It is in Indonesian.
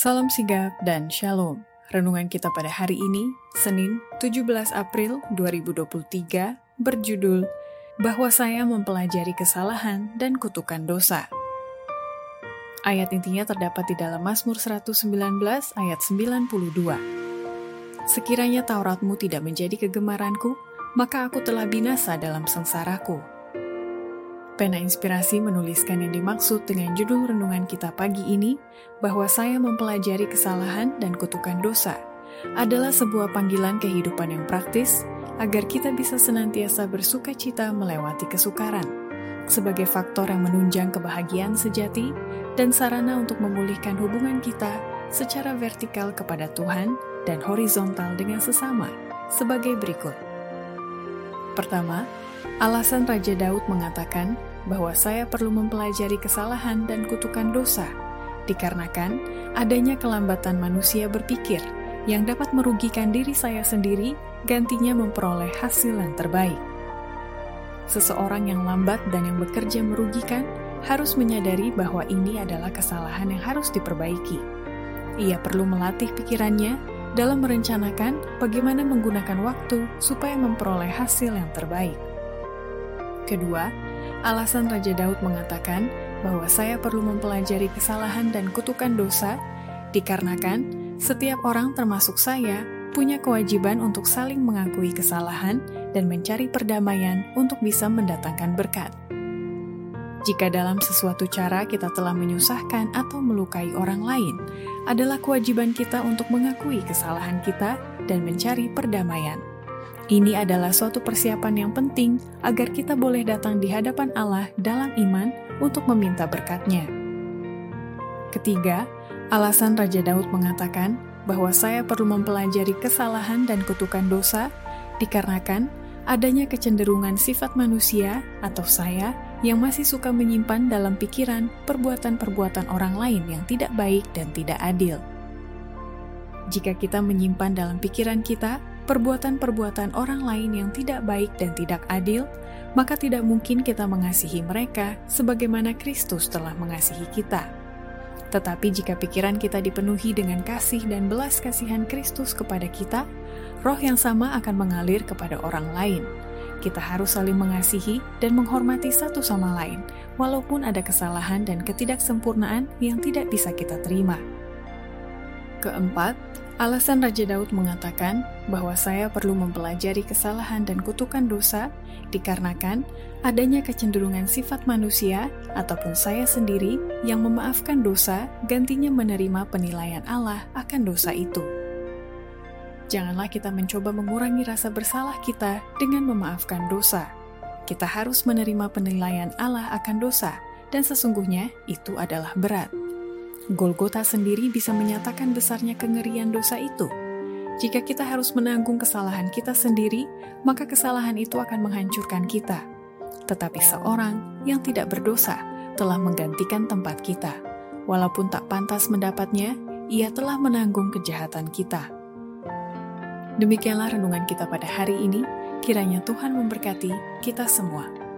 Salam sigap dan shalom. Renungan kita pada hari ini, Senin 17 April 2023, berjudul Bahwa Saya Mempelajari Kesalahan dan Kutukan Dosa. Ayat intinya terdapat di dalam Mazmur 119 ayat 92. Sekiranya Tauratmu tidak menjadi kegemaranku, maka aku telah binasa dalam sengsaraku. Pena Inspirasi menuliskan yang dimaksud dengan judul renungan kita pagi ini, bahwa saya mempelajari kesalahan dan kutukan dosa, adalah sebuah panggilan kehidupan yang praktis agar kita bisa senantiasa bersuka cita melewati kesukaran, sebagai faktor yang menunjang kebahagiaan sejati dan sarana untuk memulihkan hubungan kita secara vertikal kepada Tuhan dan horizontal dengan sesama, sebagai berikut. Pertama, alasan Raja Daud mengatakan bahwa saya perlu mempelajari kesalahan dan kutukan dosa, dikarenakan adanya kelambatan manusia berpikir yang dapat merugikan diri saya sendiri, gantinya memperoleh hasil yang terbaik. Seseorang yang lambat dan yang bekerja merugikan harus menyadari bahwa ini adalah kesalahan yang harus diperbaiki. Ia perlu melatih pikirannya dalam merencanakan bagaimana menggunakan waktu supaya memperoleh hasil yang terbaik. Kedua, Alasan Raja Daud mengatakan bahwa saya perlu mempelajari kesalahan dan kutukan dosa, dikarenakan setiap orang termasuk saya punya kewajiban untuk saling mengakui kesalahan dan mencari perdamaian untuk bisa mendatangkan berkat. Jika dalam sesuatu cara kita telah menyusahkan atau melukai orang lain, adalah kewajiban kita untuk mengakui kesalahan kita dan mencari perdamaian. Ini adalah suatu persiapan yang penting agar kita boleh datang di hadapan Allah dalam iman untuk meminta berkatnya. Ketiga, alasan Raja Daud mengatakan bahwa saya perlu mempelajari kesalahan dan kutukan dosa dikarenakan adanya kecenderungan sifat manusia atau saya yang masih suka menyimpan dalam pikiran perbuatan-perbuatan orang lain yang tidak baik dan tidak adil. Jika kita menyimpan dalam pikiran kita perbuatan-perbuatan orang lain yang tidak baik dan tidak adil, maka tidak mungkin kita mengasihi mereka sebagaimana Kristus telah mengasihi kita. Tetapi jika pikiran kita dipenuhi dengan kasih dan belas kasihan Kristus kepada kita, roh yang sama akan mengalir kepada orang lain. Kita harus saling mengasihi dan menghormati satu sama lain, walaupun ada kesalahan dan ketidaksempurnaan yang tidak bisa kita terima. Keempat, alasan Raja Daud mengatakan bahwa saya perlu mempelajari kesalahan dan kutukan dosa dikarenakan adanya kecenderungan sifat manusia ataupun saya sendiri yang memaafkan dosa gantinya menerima penilaian Allah akan dosa itu. Janganlah kita mencoba mengurangi rasa bersalah kita dengan memaafkan dosa. Kita harus menerima penilaian Allah akan dosa, dan sesungguhnya itu adalah berat. Golgota sendiri bisa menyatakan besarnya kengerian dosa itu. Jika kita harus menanggung kesalahan kita sendiri, maka kesalahan itu akan menghancurkan kita. Tetapi seorang yang tidak berdosa telah menggantikan tempat kita. Walaupun tak pantas mendapatnya, ia telah menanggung kejahatan kita. Demikianlah renungan kita pada hari ini. Kiranya Tuhan memberkati kita semua.